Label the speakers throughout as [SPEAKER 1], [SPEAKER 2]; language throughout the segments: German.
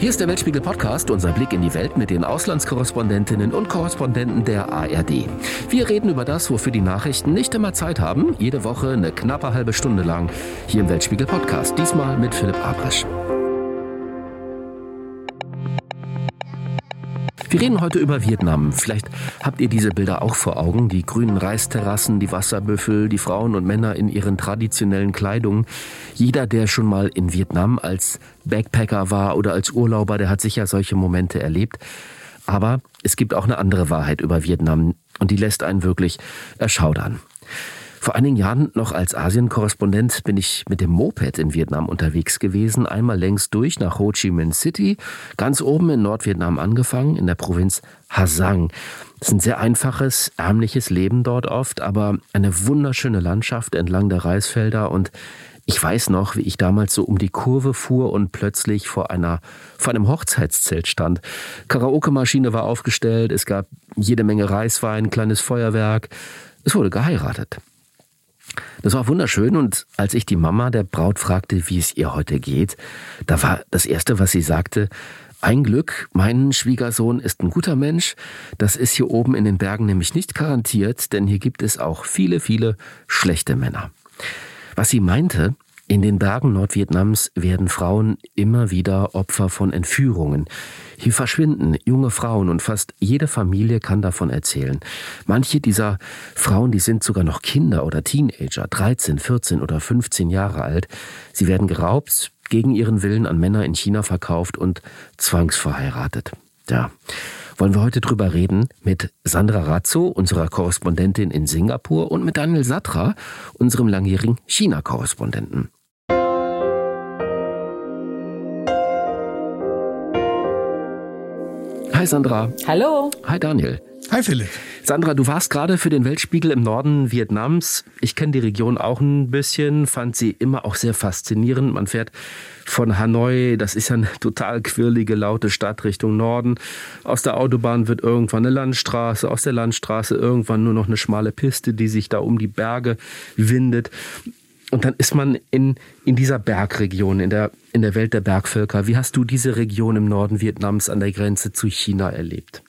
[SPEAKER 1] Hier ist der Weltspiegel Podcast, unser Blick in die Welt mit den Auslandskorrespondentinnen und Korrespondenten der ARD. Wir reden über das, wofür die Nachrichten nicht immer Zeit haben. Jede Woche eine knappe halbe Stunde lang hier im Weltspiegel Podcast. Diesmal mit Philipp Abrisch. Wir reden heute über Vietnam. Vielleicht habt ihr diese Bilder auch vor Augen. Die grünen Reisterrassen, die Wasserbüffel, die Frauen und Männer in ihren traditionellen Kleidungen. Jeder, der schon mal in Vietnam als Backpacker war oder als Urlauber, der hat sicher solche Momente erlebt. Aber es gibt auch eine andere Wahrheit über Vietnam und die lässt einen wirklich erschaudern. Vor einigen Jahren noch als Asienkorrespondent bin ich mit dem Moped in Vietnam unterwegs gewesen, einmal längs durch nach Ho Chi Minh City, ganz oben in Nordvietnam angefangen, in der Provinz Ha Sang. Es ist ein sehr einfaches, ärmliches Leben dort oft, aber eine wunderschöne Landschaft entlang der Reisfelder und ich weiß noch, wie ich damals so um die Kurve fuhr und plötzlich vor einer, vor einem Hochzeitszelt stand. Karaoke-Maschine war aufgestellt, es gab jede Menge Reiswein, kleines Feuerwerk. Es wurde geheiratet. Das war wunderschön und als ich die Mama der Braut fragte, wie es ihr heute geht, da war das Erste, was sie sagte, ein Glück, mein Schwiegersohn ist ein guter Mensch. Das ist hier oben in den Bergen nämlich nicht garantiert, denn hier gibt es auch viele, viele schlechte Männer. Was sie meinte, in den Bergen Nordvietnams werden Frauen immer wieder Opfer von Entführungen. Hier verschwinden junge Frauen und fast jede Familie kann davon erzählen. Manche dieser Frauen, die sind sogar noch Kinder oder Teenager, 13, 14 oder 15 Jahre alt. Sie werden geraubt, gegen ihren Willen an Männer in China verkauft und zwangsverheiratet. Ja wollen wir heute drüber reden mit Sandra Razzo, unserer Korrespondentin in Singapur, und mit Daniel Satra, unserem langjährigen China-Korrespondenten. Hi Sandra.
[SPEAKER 2] Hallo.
[SPEAKER 1] Hi Daniel.
[SPEAKER 3] Hi Philipp.
[SPEAKER 1] Sandra, du warst gerade für den Weltspiegel im Norden Vietnams. Ich kenne die Region auch ein bisschen, fand sie immer auch sehr faszinierend. Man fährt von Hanoi, das ist ja eine total quirlige, laute Stadt Richtung Norden. Aus der Autobahn wird irgendwann eine Landstraße, aus der Landstraße irgendwann nur noch eine schmale Piste, die sich da um die Berge windet. Und dann ist man in, in dieser Bergregion, in der, in der Welt der Bergvölker. Wie hast du diese Region im Norden Vietnams an der Grenze zu China erlebt?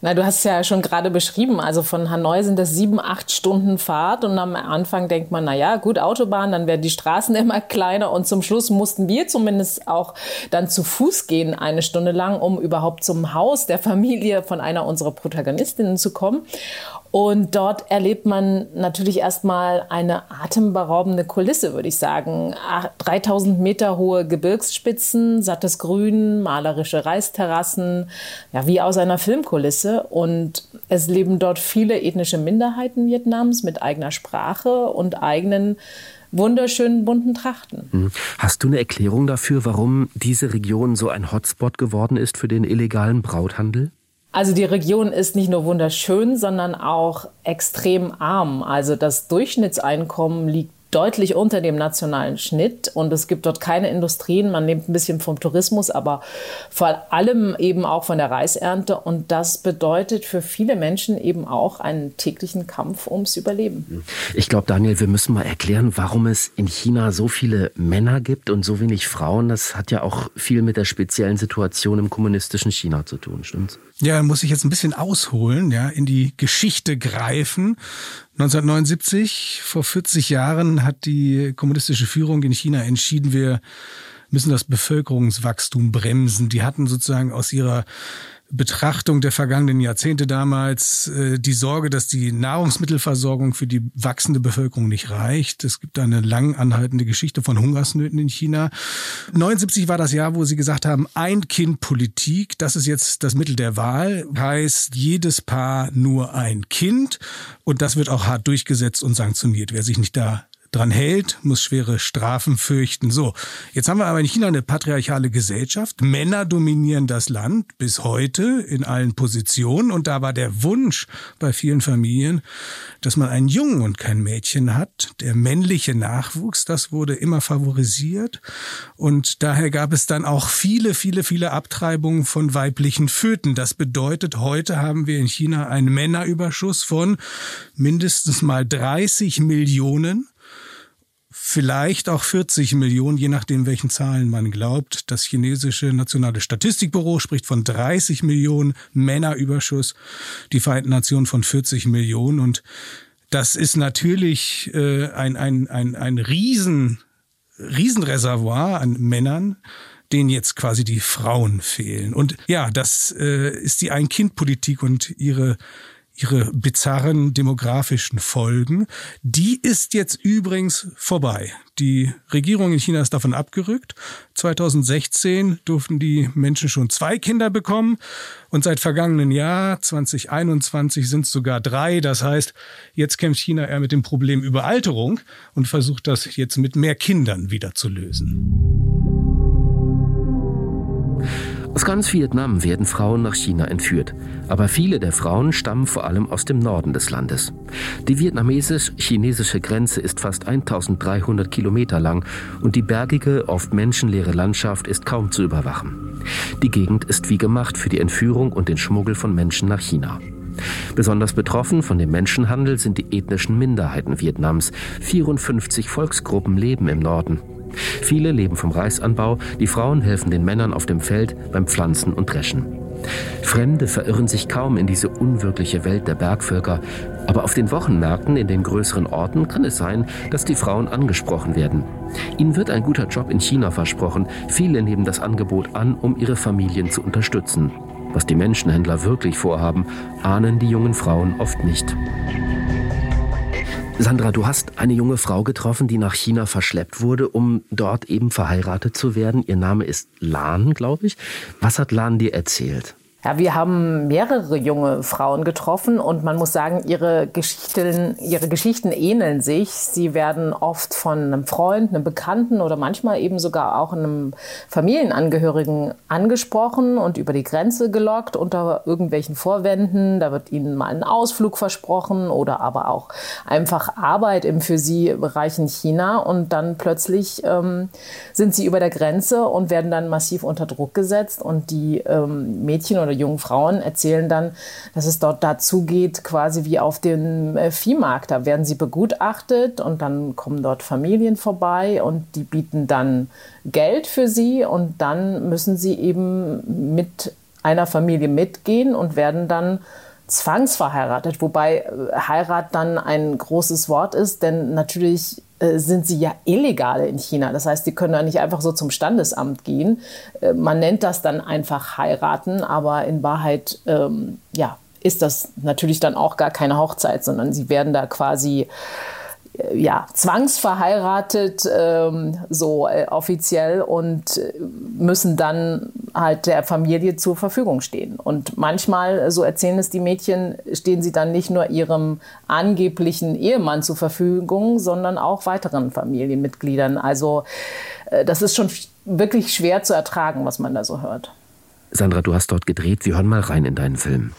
[SPEAKER 2] Na, du hast es ja schon gerade beschrieben. Also von Hanoi sind das sieben, acht Stunden Fahrt und am Anfang denkt man, na ja, gut, Autobahn, dann werden die Straßen immer kleiner und zum Schluss mussten wir zumindest auch dann zu Fuß gehen, eine Stunde lang, um überhaupt zum Haus der Familie von einer unserer Protagonistinnen zu kommen. Und dort erlebt man natürlich erstmal eine atemberaubende Kulisse, würde ich sagen. 3000 Meter hohe Gebirgsspitzen, sattes Grün, malerische Reisterrassen, ja, wie aus einer Filmkulisse. Und es leben dort viele ethnische Minderheiten Vietnams mit eigener Sprache und eigenen wunderschönen bunten Trachten.
[SPEAKER 1] Mhm. Hast du eine Erklärung dafür, warum diese Region so ein Hotspot geworden ist für den illegalen Brauthandel?
[SPEAKER 2] Also die Region ist nicht nur wunderschön, sondern auch extrem arm. Also das Durchschnittseinkommen liegt deutlich unter dem nationalen Schnitt und es gibt dort keine Industrien. Man nimmt ein bisschen vom Tourismus, aber vor allem eben auch von der Reisernte und das bedeutet für viele Menschen eben auch einen täglichen Kampf ums Überleben.
[SPEAKER 1] Ich glaube, Daniel, wir müssen mal erklären, warum es in China so viele Männer gibt und so wenig Frauen. Das hat ja auch viel mit der speziellen Situation im kommunistischen China zu tun, stimmt's?
[SPEAKER 3] Ja, muss ich jetzt ein bisschen ausholen, ja, in die Geschichte greifen. 1979, vor 40 Jahren, hat die kommunistische Führung in China entschieden, wir müssen das Bevölkerungswachstum bremsen. Die hatten sozusagen aus ihrer Betrachtung der vergangenen Jahrzehnte damals äh, die Sorge, dass die Nahrungsmittelversorgung für die wachsende Bevölkerung nicht reicht. Es gibt eine lang anhaltende Geschichte von Hungersnöten in China. 79 war das Jahr, wo sie gesagt haben, ein Kind Politik, das ist jetzt das Mittel der Wahl, heißt jedes Paar nur ein Kind und das wird auch hart durchgesetzt und sanktioniert. Wer sich nicht da dran hält, muss schwere Strafen fürchten. So, jetzt haben wir aber in China eine patriarchale Gesellschaft. Männer dominieren das Land bis heute in allen Positionen. Und da war der Wunsch bei vielen Familien, dass man einen Jungen und kein Mädchen hat. Der männliche Nachwuchs, das wurde immer favorisiert. Und daher gab es dann auch viele, viele, viele Abtreibungen von weiblichen Föten. Das bedeutet, heute haben wir in China einen Männerüberschuss von mindestens mal 30 Millionen vielleicht auch 40 Millionen, je nachdem, welchen Zahlen man glaubt. Das chinesische Nationale Statistikbüro spricht von 30 Millionen Männerüberschuss, die Vereinten Nationen von 40 Millionen. Und das ist natürlich äh, ein, ein, ein, ein Riesen, Riesenreservoir an Männern, denen jetzt quasi die Frauen fehlen. Und ja, das äh, ist die Ein-Kind-Politik und ihre ihre bizarren demografischen Folgen. Die ist jetzt übrigens vorbei. Die Regierung in China ist davon abgerückt. 2016 durften die Menschen schon zwei Kinder bekommen und seit vergangenen Jahr 2021 sind es sogar drei. Das heißt, jetzt kämpft China eher mit dem Problem Überalterung und versucht das jetzt mit mehr Kindern wieder zu lösen.
[SPEAKER 1] Aus ganz Vietnam werden Frauen nach China entführt, aber viele der Frauen stammen vor allem aus dem Norden des Landes. Die vietnamesisch-chinesische Grenze ist fast 1300 Kilometer lang und die bergige, oft menschenleere Landschaft ist kaum zu überwachen. Die Gegend ist wie gemacht für die Entführung und den Schmuggel von Menschen nach China. Besonders betroffen von dem Menschenhandel sind die ethnischen Minderheiten Vietnams. 54 Volksgruppen leben im Norden. Viele leben vom Reisanbau, die Frauen helfen den Männern auf dem Feld beim Pflanzen und Dreschen. Fremde verirren sich kaum in diese unwirkliche Welt der Bergvölker, aber auf den Wochenmärkten in den größeren Orten kann es sein, dass die Frauen angesprochen werden. Ihnen wird ein guter Job in China versprochen, viele nehmen das Angebot an, um ihre Familien zu unterstützen. Was die Menschenhändler wirklich vorhaben, ahnen die jungen Frauen oft nicht. Sandra, du hast eine junge Frau getroffen, die nach China verschleppt wurde, um dort eben verheiratet zu werden. Ihr Name ist Lan, glaube ich. Was hat Lan dir erzählt?
[SPEAKER 2] Ja, wir haben mehrere junge Frauen getroffen und man muss sagen, ihre Geschichten, ihre Geschichten ähneln sich. Sie werden oft von einem Freund, einem Bekannten oder manchmal eben sogar auch einem Familienangehörigen angesprochen und über die Grenze gelockt unter irgendwelchen Vorwänden. Da wird ihnen mal ein Ausflug versprochen oder aber auch einfach Arbeit im für sie Bereich in China und dann plötzlich ähm, sind sie über der Grenze und werden dann massiv unter Druck gesetzt und die ähm, Mädchen oder oder jungen Frauen erzählen dann, dass es dort dazu geht, quasi wie auf dem äh, Viehmarkt. Da werden sie begutachtet und dann kommen dort Familien vorbei und die bieten dann Geld für sie und dann müssen sie eben mit einer Familie mitgehen und werden dann zwangsverheiratet, wobei äh, Heirat dann ein großes Wort ist, denn natürlich sind sie ja illegal in China. Das heißt, die können da nicht einfach so zum Standesamt gehen. Äh, man nennt das dann einfach heiraten, aber in Wahrheit ähm, ja, ist das natürlich dann auch gar keine Hochzeit, sondern sie werden da quasi ja, zwangsverheiratet, ähm, so äh, offiziell und äh, müssen dann halt der Familie zur Verfügung stehen. Und manchmal, so erzählen es die Mädchen, stehen sie dann nicht nur ihrem angeblichen Ehemann zur Verfügung, sondern auch weiteren Familienmitgliedern. Also äh, das ist schon wirklich schwer zu ertragen, was man da so hört.
[SPEAKER 1] Sandra, du hast dort gedreht. Wir hören mal rein in deinen Film.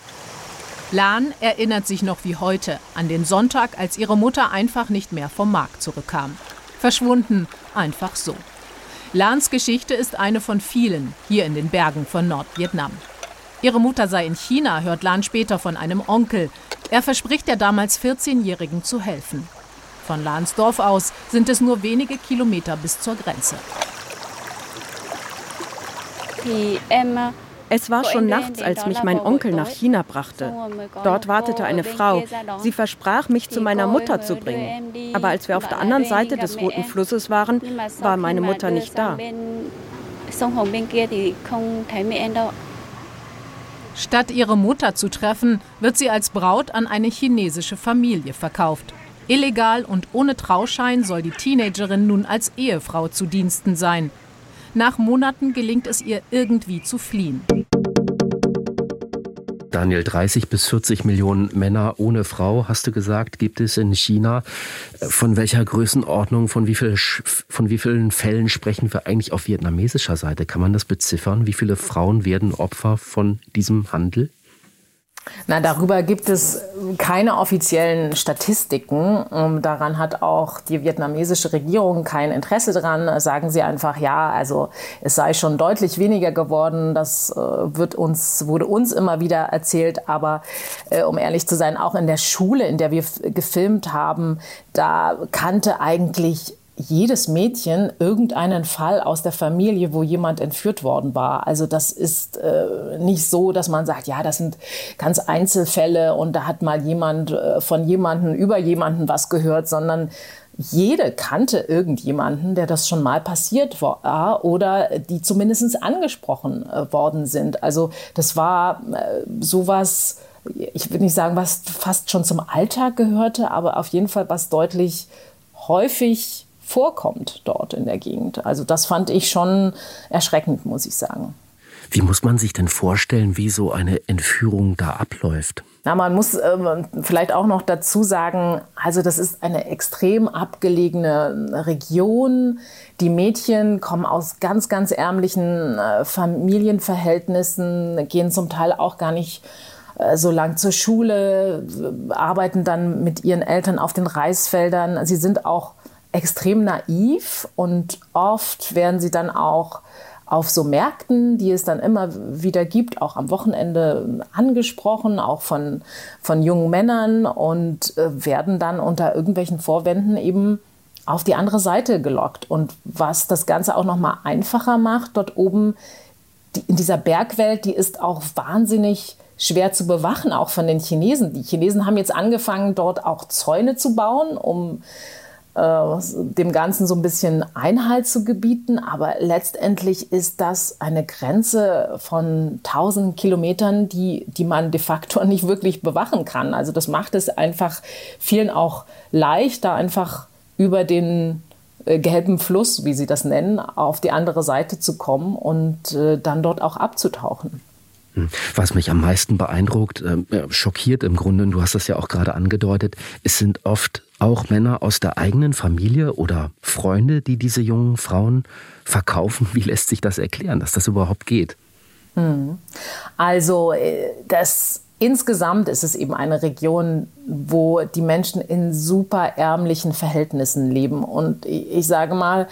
[SPEAKER 4] Lan erinnert sich noch wie heute an den Sonntag, als ihre Mutter einfach nicht mehr vom Markt zurückkam. Verschwunden, einfach so. Lans Geschichte ist eine von vielen hier in den Bergen von Nordvietnam. Ihre Mutter sei in China, hört Lan später von einem Onkel. Er verspricht der damals 14-Jährigen zu helfen. Von Lans Dorf aus sind es nur wenige Kilometer bis zur Grenze.
[SPEAKER 5] Die Emma es war schon nachts, als mich mein Onkel nach China brachte. Dort wartete eine Frau. Sie versprach, mich zu meiner Mutter zu bringen. Aber als wir auf der anderen Seite des Roten Flusses waren, war meine Mutter nicht da.
[SPEAKER 4] Statt ihre Mutter zu treffen, wird sie als Braut an eine chinesische Familie verkauft. Illegal und ohne Trauschein soll die Teenagerin nun als Ehefrau zu Diensten sein. Nach Monaten gelingt es ihr irgendwie zu fliehen.
[SPEAKER 1] Daniel, 30 bis 40 Millionen Männer ohne Frau, hast du gesagt, gibt es in China. Von welcher Größenordnung, von wie, viel, von wie vielen Fällen sprechen wir eigentlich auf vietnamesischer Seite? Kann man das beziffern? Wie viele Frauen werden Opfer von diesem Handel?
[SPEAKER 2] Na, darüber gibt es keine offiziellen Statistiken. Ähm, daran hat auch die vietnamesische Regierung kein Interesse dran. Sagen sie einfach, ja, also es sei schon deutlich weniger geworden. Das äh, wird uns, wurde uns immer wieder erzählt. Aber äh, um ehrlich zu sein, auch in der Schule, in der wir gefilmt haben, da kannte eigentlich jedes Mädchen irgendeinen Fall aus der Familie, wo jemand entführt worden war. Also das ist äh, nicht so, dass man sagt, ja, das sind ganz Einzelfälle und da hat mal jemand äh, von jemandem über jemanden was gehört, sondern jede kannte irgendjemanden, der das schon mal passiert war oder die zumindest angesprochen äh, worden sind. Also das war äh, sowas, ich würde nicht sagen, was fast schon zum Alltag gehörte, aber auf jeden Fall was deutlich häufig vorkommt dort in der Gegend. Also das fand ich schon erschreckend, muss ich sagen.
[SPEAKER 1] Wie muss man sich denn vorstellen, wie so eine Entführung da abläuft?
[SPEAKER 2] Na, man muss äh, vielleicht auch noch dazu sagen, also das ist eine extrem abgelegene Region. Die Mädchen kommen aus ganz, ganz ärmlichen äh, Familienverhältnissen, gehen zum Teil auch gar nicht äh, so lang zur Schule, arbeiten dann mit ihren Eltern auf den Reisfeldern. Sie sind auch extrem naiv und oft werden sie dann auch auf so Märkten, die es dann immer wieder gibt, auch am Wochenende angesprochen, auch von, von jungen Männern und äh, werden dann unter irgendwelchen Vorwänden eben auf die andere Seite gelockt. Und was das Ganze auch noch mal einfacher macht, dort oben die, in dieser Bergwelt, die ist auch wahnsinnig schwer zu bewachen, auch von den Chinesen. Die Chinesen haben jetzt angefangen, dort auch Zäune zu bauen, um dem Ganzen so ein bisschen Einhalt zu gebieten. Aber letztendlich ist das eine Grenze von tausend Kilometern, die, die man de facto nicht wirklich bewachen kann. Also das macht es einfach vielen auch leichter, einfach über den äh, gelben Fluss, wie sie das nennen, auf die andere Seite zu kommen und äh, dann dort auch abzutauchen.
[SPEAKER 1] Hm. Was mich am meisten beeindruckt, äh, schockiert im Grunde, du hast das ja auch gerade angedeutet, es sind oft auch Männer aus der eigenen Familie oder Freunde, die diese jungen Frauen verkaufen. Wie lässt sich das erklären, dass das überhaupt geht?
[SPEAKER 2] Hm. Also äh, das insgesamt ist es eben eine Region, wo die Menschen in super ärmlichen Verhältnissen leben. Und ich sage mal,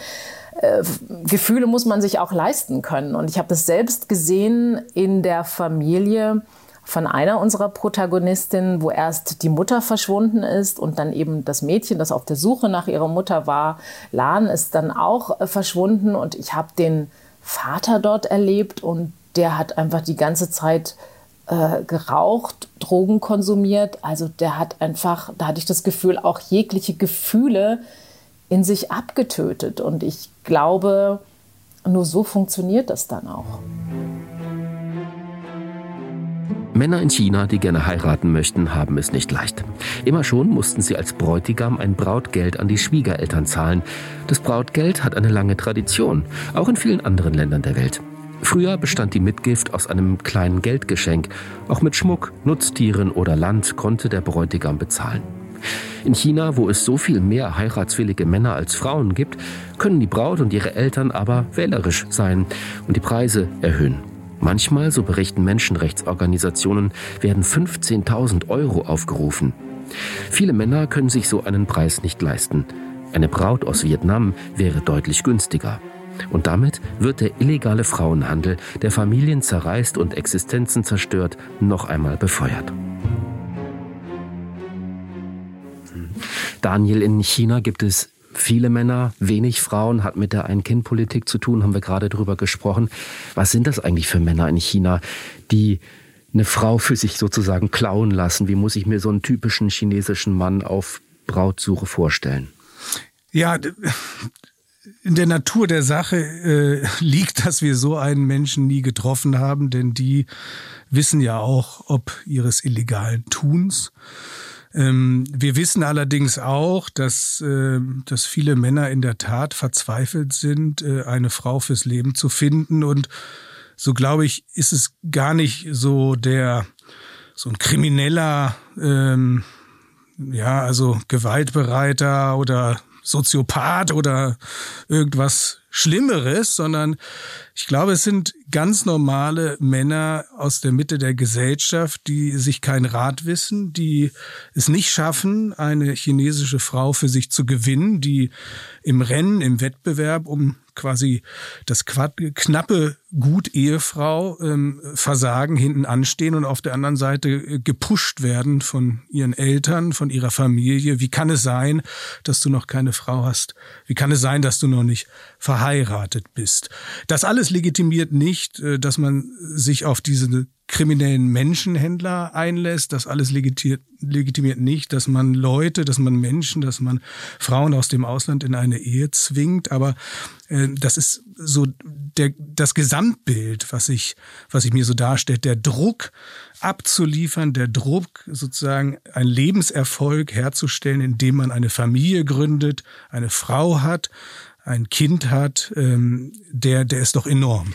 [SPEAKER 2] äh, Gefühle muss man sich auch leisten können. Und ich habe das selbst gesehen in der Familie von einer unserer Protagonistinnen, wo erst die Mutter verschwunden ist und dann eben das Mädchen, das auf der Suche nach ihrer Mutter war, Lan, ist dann auch äh, verschwunden. Und ich habe den Vater dort erlebt und der hat einfach die ganze Zeit äh, geraucht, Drogen konsumiert. Also der hat einfach, da hatte ich das Gefühl, auch jegliche Gefühle in sich abgetötet. Und ich glaube, nur so funktioniert das dann auch.
[SPEAKER 1] Männer in China, die gerne heiraten möchten, haben es nicht leicht. Immer schon mussten sie als Bräutigam ein Brautgeld an die Schwiegereltern zahlen. Das Brautgeld hat eine lange Tradition, auch in vielen anderen Ländern der Welt. Früher bestand die Mitgift aus einem kleinen Geldgeschenk. Auch mit Schmuck, Nutztieren oder Land konnte der Bräutigam bezahlen. In China, wo es so viel mehr heiratswillige Männer als Frauen gibt, können die Braut und ihre Eltern aber wählerisch sein und die Preise erhöhen. Manchmal, so berichten Menschenrechtsorganisationen, werden 15.000 Euro aufgerufen. Viele Männer können sich so einen Preis nicht leisten. Eine Braut aus Vietnam wäre deutlich günstiger. Und damit wird der illegale Frauenhandel, der Familien zerreißt und Existenzen zerstört, noch einmal befeuert. Daniel, in China gibt es viele Männer, wenig Frauen, hat mit der Ein-Kind-Politik zu tun, haben wir gerade drüber gesprochen. Was sind das eigentlich für Männer in China, die eine Frau für sich sozusagen klauen lassen? Wie muss ich mir so einen typischen chinesischen Mann auf Brautsuche vorstellen?
[SPEAKER 3] Ja, in der Natur der Sache äh, liegt, dass wir so einen Menschen nie getroffen haben, denn die wissen ja auch, ob ihres illegalen Tuns. Ähm, wir wissen allerdings auch, dass, äh, dass viele Männer in der Tat verzweifelt sind, äh, eine Frau fürs Leben zu finden. Und so glaube ich, ist es gar nicht so der, so ein krimineller, ähm, ja, also gewaltbereiter oder Soziopath oder irgendwas Schlimmeres, sondern ich glaube, es sind ganz normale Männer aus der Mitte der Gesellschaft, die sich kein Rat wissen, die es nicht schaffen, eine chinesische Frau für sich zu gewinnen, die im Rennen, im Wettbewerb um quasi das knappe Gut Ehefrau ähm, versagen, hinten anstehen und auf der anderen Seite äh, gepusht werden von ihren Eltern, von ihrer Familie. Wie kann es sein, dass du noch keine Frau hast? Wie kann es sein, dass du noch nicht verheiratet bist? Das alles legitimiert nicht, äh, dass man sich auf diese kriminellen Menschenhändler einlässt. Das alles legitimiert, nicht, dass man Leute, dass man Menschen, dass man Frauen aus dem Ausland in eine Ehe zwingt. Aber äh, das ist so der, das Gesamtbild, was ich, was ich mir so darstellt. Der Druck abzuliefern, der Druck sozusagen ein Lebenserfolg herzustellen, indem man eine Familie gründet, eine Frau hat, ein Kind hat, ähm, der, der ist doch enorm.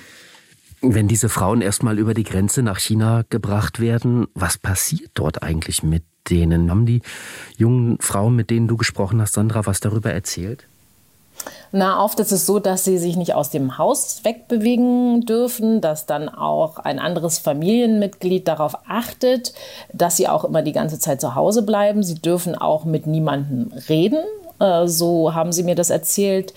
[SPEAKER 1] Wenn diese Frauen erstmal über die Grenze nach China gebracht werden, was passiert dort eigentlich mit denen? Haben die jungen Frauen, mit denen du gesprochen hast, Sandra, was darüber erzählt?
[SPEAKER 2] Na, oft ist es so, dass sie sich nicht aus dem Haus wegbewegen dürfen, dass dann auch ein anderes Familienmitglied darauf achtet, dass sie auch immer die ganze Zeit zu Hause bleiben. Sie dürfen auch mit niemandem reden. Äh, so haben sie mir das erzählt.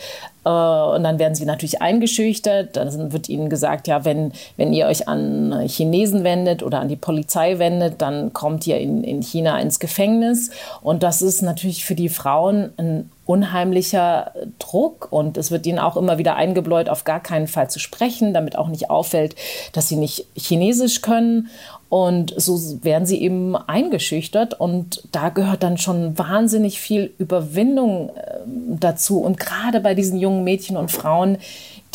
[SPEAKER 2] Äh, und dann werden sie natürlich eingeschüchtert. Dann wird ihnen gesagt, ja, wenn, wenn ihr euch an Chinesen wendet oder an die Polizei wendet, dann kommt ihr in, in China ins Gefängnis. Und das ist natürlich für die Frauen ein unheimlicher Druck und es wird ihnen auch immer wieder eingebläut, auf gar keinen Fall zu sprechen, damit auch nicht auffällt, dass sie nicht Chinesisch können. Und so werden sie eben eingeschüchtert und da gehört dann schon wahnsinnig viel Überwindung äh, dazu. Und gerade bei diesen jungen Mädchen und Frauen,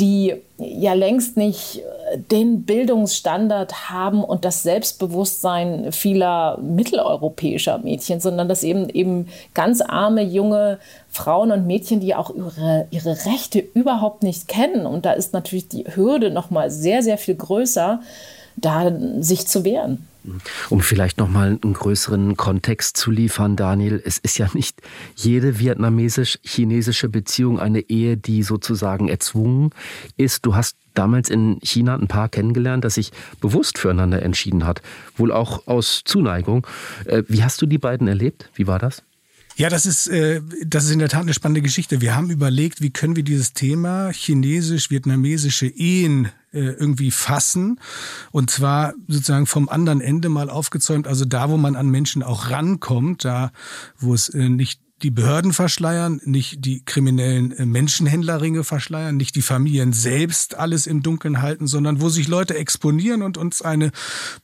[SPEAKER 2] die ja längst nicht äh, den Bildungsstandard haben und das Selbstbewusstsein vieler mitteleuropäischer Mädchen, sondern dass eben eben ganz arme junge Frauen und Mädchen, die auch ihre, ihre Rechte überhaupt nicht kennen. Und da ist natürlich die Hürde noch mal sehr, sehr viel größer da sich zu wehren.
[SPEAKER 1] Um vielleicht noch mal einen größeren Kontext zu liefern, Daniel, es ist ja nicht jede vietnamesisch-chinesische Beziehung eine Ehe, die sozusagen erzwungen ist. Du hast damals in China ein Paar kennengelernt, das sich bewusst füreinander entschieden hat, wohl auch aus Zuneigung. Äh, wie hast du die beiden erlebt? Wie war das?
[SPEAKER 3] Ja, das ist, äh, das ist in der Tat eine spannende Geschichte. Wir haben überlegt, wie können wir dieses Thema chinesisch-vietnamesische Ehen äh, irgendwie fassen. Und zwar sozusagen vom anderen Ende mal aufgezäumt, also da, wo man an Menschen auch rankommt, da, wo es äh, nicht die Behörden verschleiern, nicht die kriminellen äh, Menschenhändlerringe verschleiern, nicht die Familien selbst alles im Dunkeln halten, sondern wo sich Leute exponieren und uns eine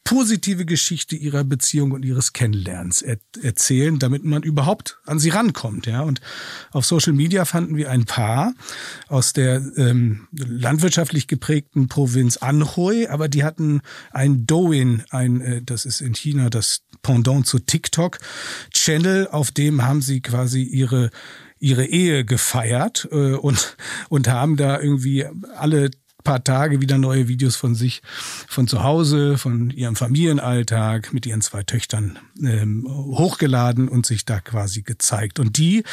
[SPEAKER 3] positive Geschichte ihrer Beziehung und ihres Kennenlernens er erzählen, damit man überhaupt an sie rankommt. Ja, und auf Social Media fanden wir ein Paar aus der ähm, landwirtschaftlich geprägten Provinz Anhui, aber die hatten ein Douyin, ein, äh, das ist in China das Pendant zu TikTok Channel, auf dem haben sie quasi quasi ihre ihre Ehe gefeiert äh, und und haben da irgendwie alle paar Tage wieder neue Videos von sich, von zu Hause, von ihrem Familienalltag mit ihren zwei Töchtern ähm, hochgeladen und sich da quasi gezeigt. Und die,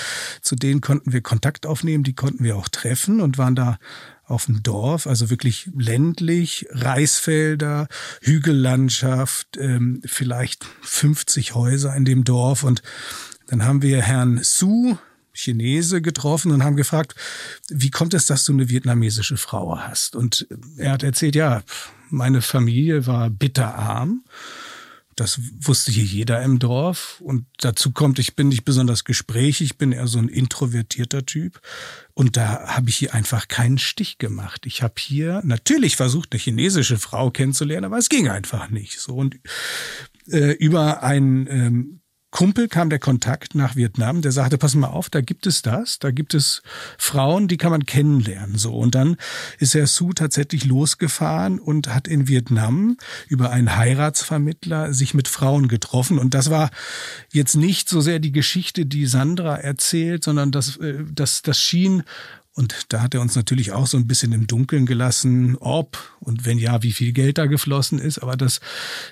[SPEAKER 3] zu denen konnten wir Kontakt aufnehmen, die konnten wir auch treffen und waren da auf dem Dorf, also wirklich ländlich, Reisfelder, Hügellandschaft, ähm, vielleicht 50 Häuser in dem Dorf und dann haben wir Herrn Su, Chinese, getroffen und haben gefragt, wie kommt es, dass du eine vietnamesische Frau hast? Und er hat erzählt, ja, meine Familie war bitterarm. Das wusste hier jeder im Dorf. Und dazu kommt, ich bin nicht besonders gesprächig, ich bin eher so ein introvertierter Typ. Und da habe ich hier einfach keinen Stich gemacht. Ich habe hier natürlich versucht, eine chinesische Frau kennenzulernen, aber es ging einfach nicht. So und äh, über einen ähm, Kumpel kam der Kontakt nach Vietnam, der sagte, pass mal auf, da gibt es das, da gibt es Frauen, die kann man kennenlernen, so. Und dann ist Herr Su tatsächlich losgefahren und hat in Vietnam über einen Heiratsvermittler sich mit Frauen getroffen. Und das war jetzt nicht so sehr die Geschichte, die Sandra erzählt, sondern das, äh, das, das schien Und da hat er uns natürlich auch so ein bisschen im Dunkeln gelassen, ob und wenn ja, wie viel Geld da geflossen ist. Aber das,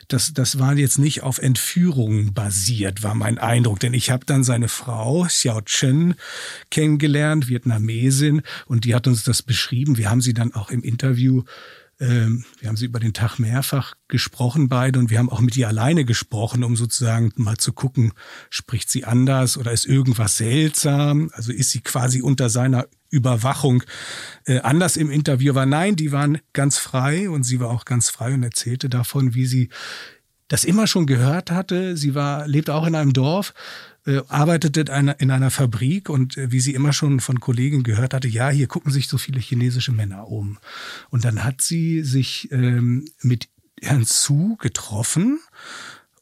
[SPEAKER 3] das, das war jetzt nicht auf Entführungen basiert, war mein Eindruck. Denn ich habe dann seine Frau, Xiao Chen, kennengelernt, Vietnamesin, und die hat uns das beschrieben. Wir haben sie dann auch im Interview ähm, wir haben sie über den Tag mehrfach gesprochen beide und wir haben auch mit ihr alleine gesprochen, um sozusagen mal zu gucken, spricht sie anders oder ist irgendwas seltsam? Also ist sie quasi unter seiner Überwachung äh, anders im Interview war. Nein, die waren ganz frei und sie war auch ganz frei und erzählte davon, wie sie das immer schon gehört hatte. Sie war, lebte auch in einem Dorf äh, arbeitete in einer Fabrik und äh, wie sie immer schon von Kollegen gehört hatte, ja, hier gucken sich so viele chinesische Männer um. Und dann hat sie sich ähm, mit Herrn Zu getroffen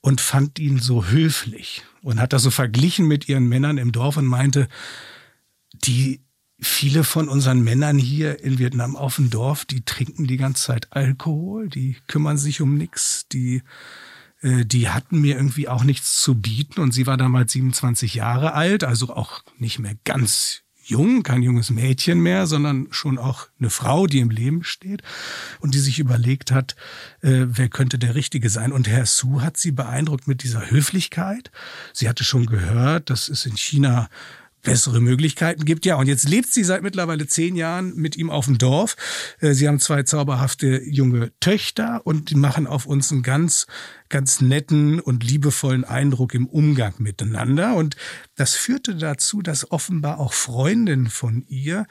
[SPEAKER 3] und fand ihn so höflich und hat das so verglichen mit ihren Männern im Dorf und meinte, die viele von unseren Männern hier in Vietnam auf dem Dorf, die trinken die ganze Zeit Alkohol, die kümmern sich um nichts, die äh, die hatten mir irgendwie auch nichts zu bieten und sie war damals 27 Jahre alt, also auch nicht mehr ganz jung, kein junges Mädchen mehr, sondern schon auch eine Frau, die im Leben steht und die sich überlegt hat, äh, wer könnte der Richtige sein. Und Herr Su hat sie beeindruckt mit dieser Höflichkeit. Sie hatte schon gehört, dass es in China bessere Möglichkeiten gibt. Ja, und jetzt lebt sie seit mittlerweile zehn Jahren mit ihm auf dem Dorf. Äh, sie haben zwei zauberhafte junge Töchter und die machen auf uns einen ganz, ganz netten und liebevollen Eindruck im Umgang miteinander. Und das führte dazu, dass offenbar auch Freundinnen von ihr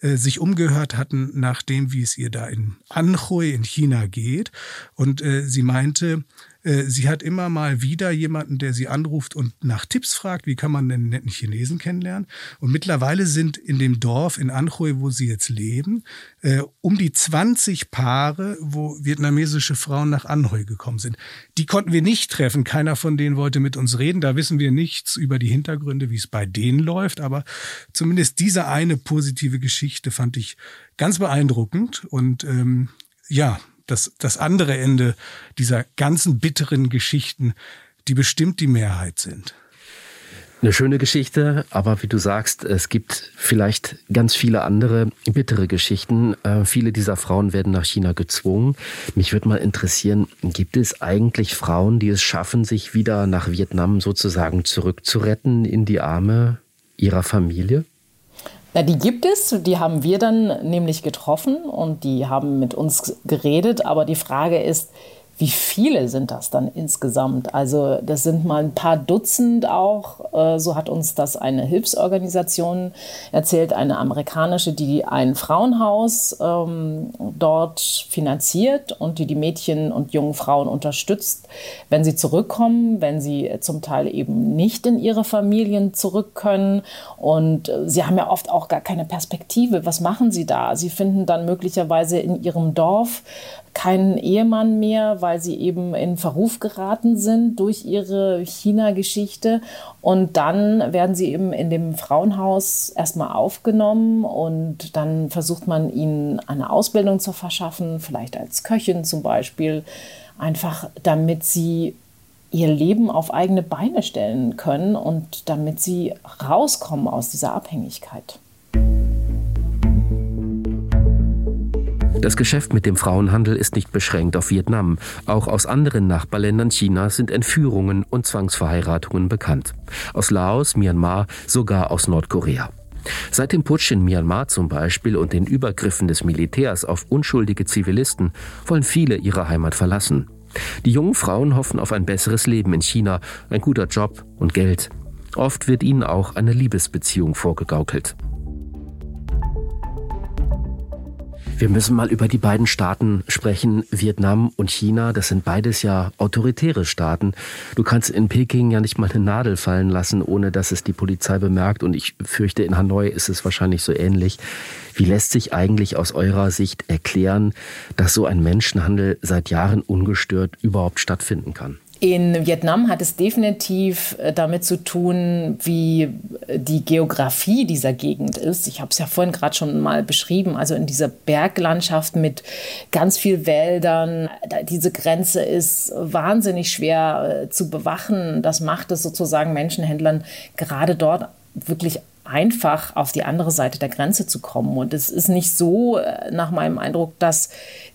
[SPEAKER 3] äh, sich umgehört hatten nach dem, wie es ihr da in Anhui in China geht. Und äh, sie meinte, sie hat immer mal wieder jemanden, der sie anruft und nach Tipps fragt, wie kann man einen netten Chinesen kennenlernen. Und mittlerweile sind in dem Dorf in Anhui, wo sie jetzt leben, äh, um die 20 Paare, wo vietnamesische Frauen nach Anhui gekommen sind. Die konnten wir nicht treffen. Keiner von denen wollte mit uns reden. Da wissen wir nichts über die Hintergründe, wie es bei denen läuft. Aber zumindest diese eine positive Geschichte fand ich ganz beeindruckend. Und ähm, ja, das, das andere Ende dieser ganzen bitteren Geschichten, die bestimmt die Mehrheit sind.
[SPEAKER 1] Eine schöne Geschichte, aber wie du sagst, es gibt vielleicht ganz viele andere bittere Geschichten. Äh, viele dieser Frauen werden nach China gezwungen. Mich würde mal interessieren, gibt es eigentlich Frauen, die es schaffen, sich wieder nach Vietnam sozusagen zurückzuretten in die Arme ihrer Familie?
[SPEAKER 2] Na, die gibt es, die haben wir dann nämlich getroffen und die haben mit uns geredet. Aber die Frage ist, wie viele sind das dann insgesamt? Also das sind mal ein paar Dutzend auch. Äh, so hat uns das eine Hilfsorganisation erzählt, eine amerikanische, die ein Frauenhaus ähm, dort finanziert und die die Mädchen und jungen Frauen unterstützt, wenn sie zurückkommen, wenn sie zum Teil eben nicht in ihre Familien zurück können. Und äh, sie haben ja oft auch gar keine Perspektive. Was machen sie da? Sie finden dann möglicherweise in ihrem Dorf keinen Ehemann mehr, weil sie eben in Verruf geraten sind durch ihre China-Geschichte. Und dann werden sie eben in dem Frauenhaus erstmal aufgenommen und dann versucht man ihnen eine Ausbildung zu verschaffen, vielleicht als Köchin zum Beispiel, einfach damit sie ihr Leben auf eigene Beine stellen können und damit sie rauskommen aus dieser Abhängigkeit.
[SPEAKER 1] Das Geschäft mit dem Frauenhandel ist nicht beschränkt auf Vietnam. Auch aus anderen Nachbarländern Chinas sind Entführungen und Zwangsverheiratungen bekannt. Aus Laos, Myanmar, sogar aus Nordkorea. Seit dem Putsch in Myanmar zum Beispiel und den Übergriffen des Militärs auf unschuldige Zivilisten wollen viele ihre Heimat verlassen. Die jungen Frauen hoffen auf ein besseres Leben in China, ein guter Job und Geld. Oft wird ihnen auch eine Liebesbeziehung vorgegaukelt. Wir müssen mal über die beiden Staaten sprechen, Vietnam und China. Das sind beides ja autoritäre Staaten. Du kannst in Peking ja nicht mal eine Nadel fallen lassen, ohne dass es die Polizei bemerkt. Und ich fürchte, in Hanoi ist es wahrscheinlich so ähnlich. Wie lässt sich eigentlich aus eurer Sicht erklären, dass so ein Menschenhandel seit Jahren ungestört überhaupt stattfinden kann?
[SPEAKER 2] In Vietnam hat es definitiv äh, damit zu tun, wie äh, die Geografie dieser Gegend ist. Ich habe es ja vorhin gerade schon mal beschrieben. Also in dieser Berglandschaft mit ganz viel Wäldern. Diese Grenze ist wahnsinnig schwer äh, zu bewachen. Das macht es sozusagen Menschenhändlern gerade dort wirklich einfach auf die andere Seite der Grenze zu kommen. Und es ist nicht so, äh, nach meinem Eindruck, dass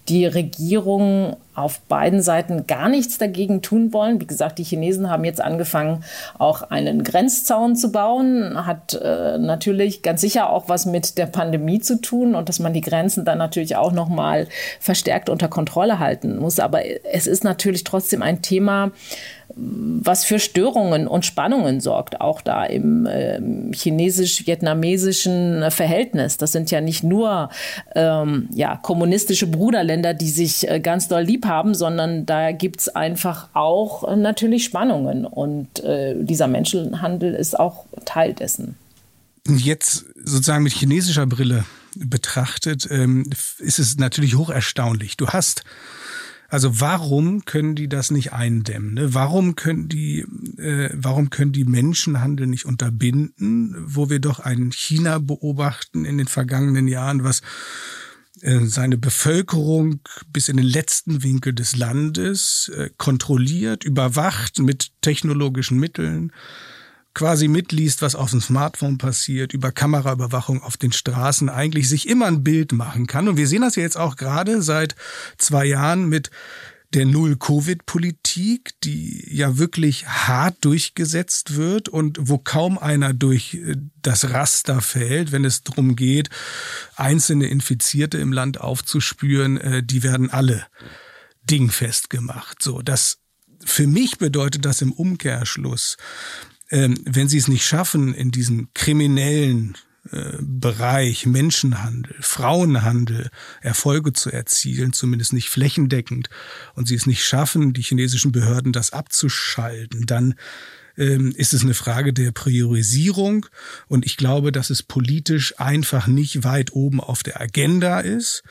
[SPEAKER 2] die Regierungen auf beiden Seiten gar nichts dagegen tun wollen. Wie gesagt, die Chinesen haben jetzt angefangen, auch einen Grenzzaun zu bauen. Hat äh, natürlich ganz sicher auch was mit der Pandemie zu tun und dass man die Grenzen dann natürlich auch noch mal verstärkt unter Kontrolle halten muss. Aber es ist natürlich trotzdem ein Thema, was für Störungen und Spannungen sorgt, auch da im äh, chinesisch-vietnamesischen Verhältnis. Das sind ja nicht nur ähm, ja, kommunistische Bruderländer, die sich äh, ganz doll lieb haben, sondern da gibt es einfach auch äh, natürlich Spannungen. Und äh, dieser Menschenhandel ist auch Teil dessen.
[SPEAKER 3] Jetzt sozusagen mit chinesischer Brille betrachtet, ähm, ist es natürlich hoch erstaunlich. Du hast also warum können die das nicht eindämmen? Ne? Warum können die, äh, warum können die Menschenhandel nicht unterbinden, wo wir doch ein China beobachten in den vergangenen Jahren, was äh, seine Bevölkerung bis in den letzten Winkel des Landes äh, kontrolliert, überwacht mit technologischen Mitteln, quasi mitliest, was auf dem Smartphone passiert, über Kameraüberwachung auf den Straßen eigentlich sich immer ein Bild machen kann. Und wir sehen das ja jetzt auch gerade seit zwei Jahren mit der Null-Covid-Politik, die ja wirklich hart durchgesetzt wird und wo kaum einer durch äh, das Raster fällt, wenn es darum geht, einzelne Infizierte im Land aufzuspüren, äh, die werden alle dingfest gemacht. So, das für mich bedeutet das im Umkehrschluss, wenn sie es nicht schaffen, in diesem kriminellen äh, Bereich Menschenhandel, Frauenhandel Erfolge zu erzielen, zumindest nicht flächendeckend, und sie es nicht schaffen, die chinesischen Behörden das abzuschalten, dann ähm, ist es eine Frage der Priorisierung. Und ich glaube, dass es politisch einfach nicht weit oben auf der Agenda ist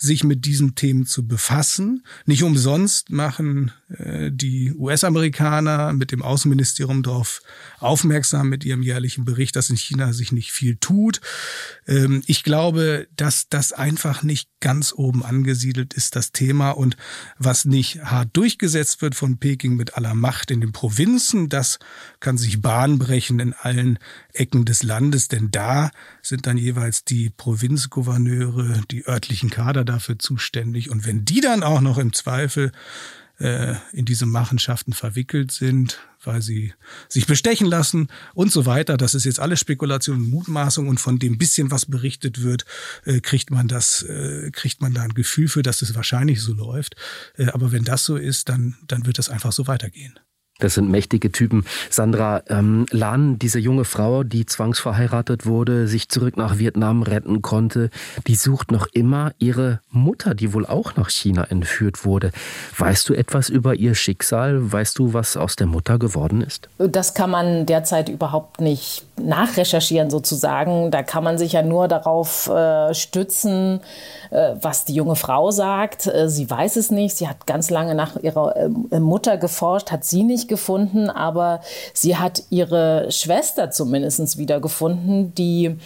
[SPEAKER 3] sich mit diesen Themen zu befassen. Nicht umsonst machen äh, die US-Amerikaner mit dem Außenministerium darauf aufmerksam mit ihrem jährlichen Bericht, dass in China sich nicht viel tut. Ähm, ich glaube, dass das einfach nicht ganz oben angesiedelt ist, das Thema. Und was nicht hart durchgesetzt wird von Peking mit aller Macht in den Provinzen, das kann sich Bahn brechen in allen Ecken des Landes, denn da sind dann jeweils die Provinzgouverneure, die örtlichen Kader dafür zuständig. Und wenn die dann auch noch im Zweifel äh, in diese Machenschaften verwickelt sind, weil sie sich bestechen lassen und so weiter. Das ist jetzt alles Spekulation und Mutmaßung und von dem bisschen, was berichtet wird, äh, kriegt man das, äh, kriegt man da ein Gefühl für, dass es wahrscheinlich so läuft. Äh, aber wenn das so ist, dann, dann wird das einfach so weitergehen.
[SPEAKER 1] Das sind mächtige Typen. Sandra ähm, Lan, diese junge Frau, die zwangsverheiratet wurde, sich zurück nach Vietnam retten konnte, die sucht noch immer ihre Mutter, die wohl auch nach China entführt wurde. Weißt du etwas über ihr Schicksal? Weißt du, was aus der Mutter geworden ist?
[SPEAKER 2] Das kann man derzeit überhaupt nicht nachrecherchieren sozusagen. Da kann man sich ja nur darauf äh, stützen, äh, was die junge Frau sagt. Äh, sie weiß es nicht. Sie hat ganz lange nach ihrer äh, Mutter geforscht, hat sie nicht gefunden, aber sie hat ihre Schwester zumindest wiedergefunden, die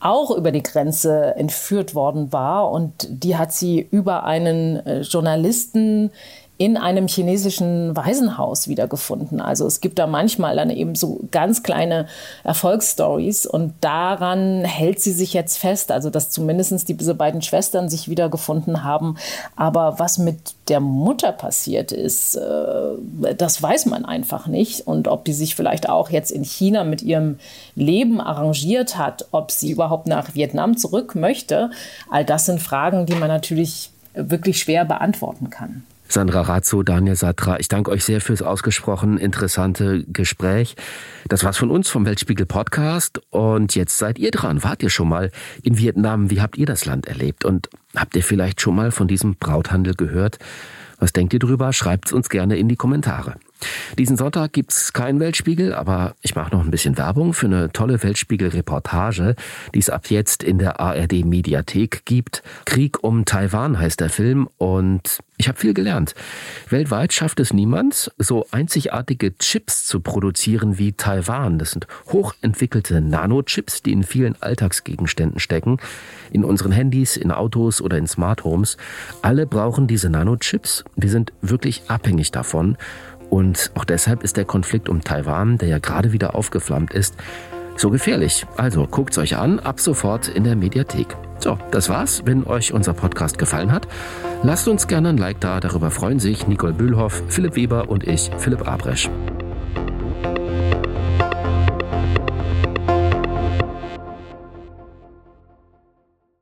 [SPEAKER 2] auch über die Grenze entführt worden war. Und die hat sie über einen Journalisten in einem chinesischen Waisenhaus wiedergefunden. Also es gibt da manchmal dann eben so ganz kleine Erfolgsstories und daran hält sie sich jetzt fest, also dass zumindest diese beiden Schwestern sich wiedergefunden haben. Aber was mit der Mutter passiert ist, äh, das weiß man einfach nicht. Und ob die sich vielleicht auch jetzt in China mit ihrem Leben arrangiert hat, ob sie überhaupt nach Vietnam zurück möchte, all das sind Fragen, die man natürlich wirklich schwer beantworten kann.
[SPEAKER 1] Sandra Razzo, Daniel Satra, ich danke euch sehr fürs ausgesprochen interessante Gespräch. Das war's von uns vom Weltspiegel Podcast und jetzt seid ihr dran. Wart ihr schon mal in Vietnam? Wie habt ihr das Land erlebt? Und habt ihr vielleicht schon mal von diesem Brauthandel gehört? Was denkt ihr drüber? Schreibt's uns gerne in die Kommentare. Diesen Sonntag gibt's keinen Weltspiegel, aber ich mache noch ein bisschen Werbung für eine tolle Weltspiegel-Reportage, die es ab jetzt in der ARD-Mediathek gibt. Krieg um Taiwan heißt der Film und ich habe viel gelernt. Weltweit schafft es niemand, so einzigartige Chips zu produzieren wie Taiwan. Das sind hochentwickelte Nanochips, die in vielen Alltagsgegenständen stecken. In unseren Handys, in Autos oder in Smart Homes. Alle brauchen diese Nanochips. Wir sind wirklich abhängig davon. Und auch deshalb ist der Konflikt um Taiwan, der ja gerade wieder aufgeflammt ist, So gefährlich. Also guckt's euch an, ab sofort in der Mediathek. So, das war's. Wenn euch unser Podcast gefallen hat, lasst uns gerne ein Like da. Darüber freuen sich Nicole Bühlhoff, Philipp Weber und ich, Philipp Abresch.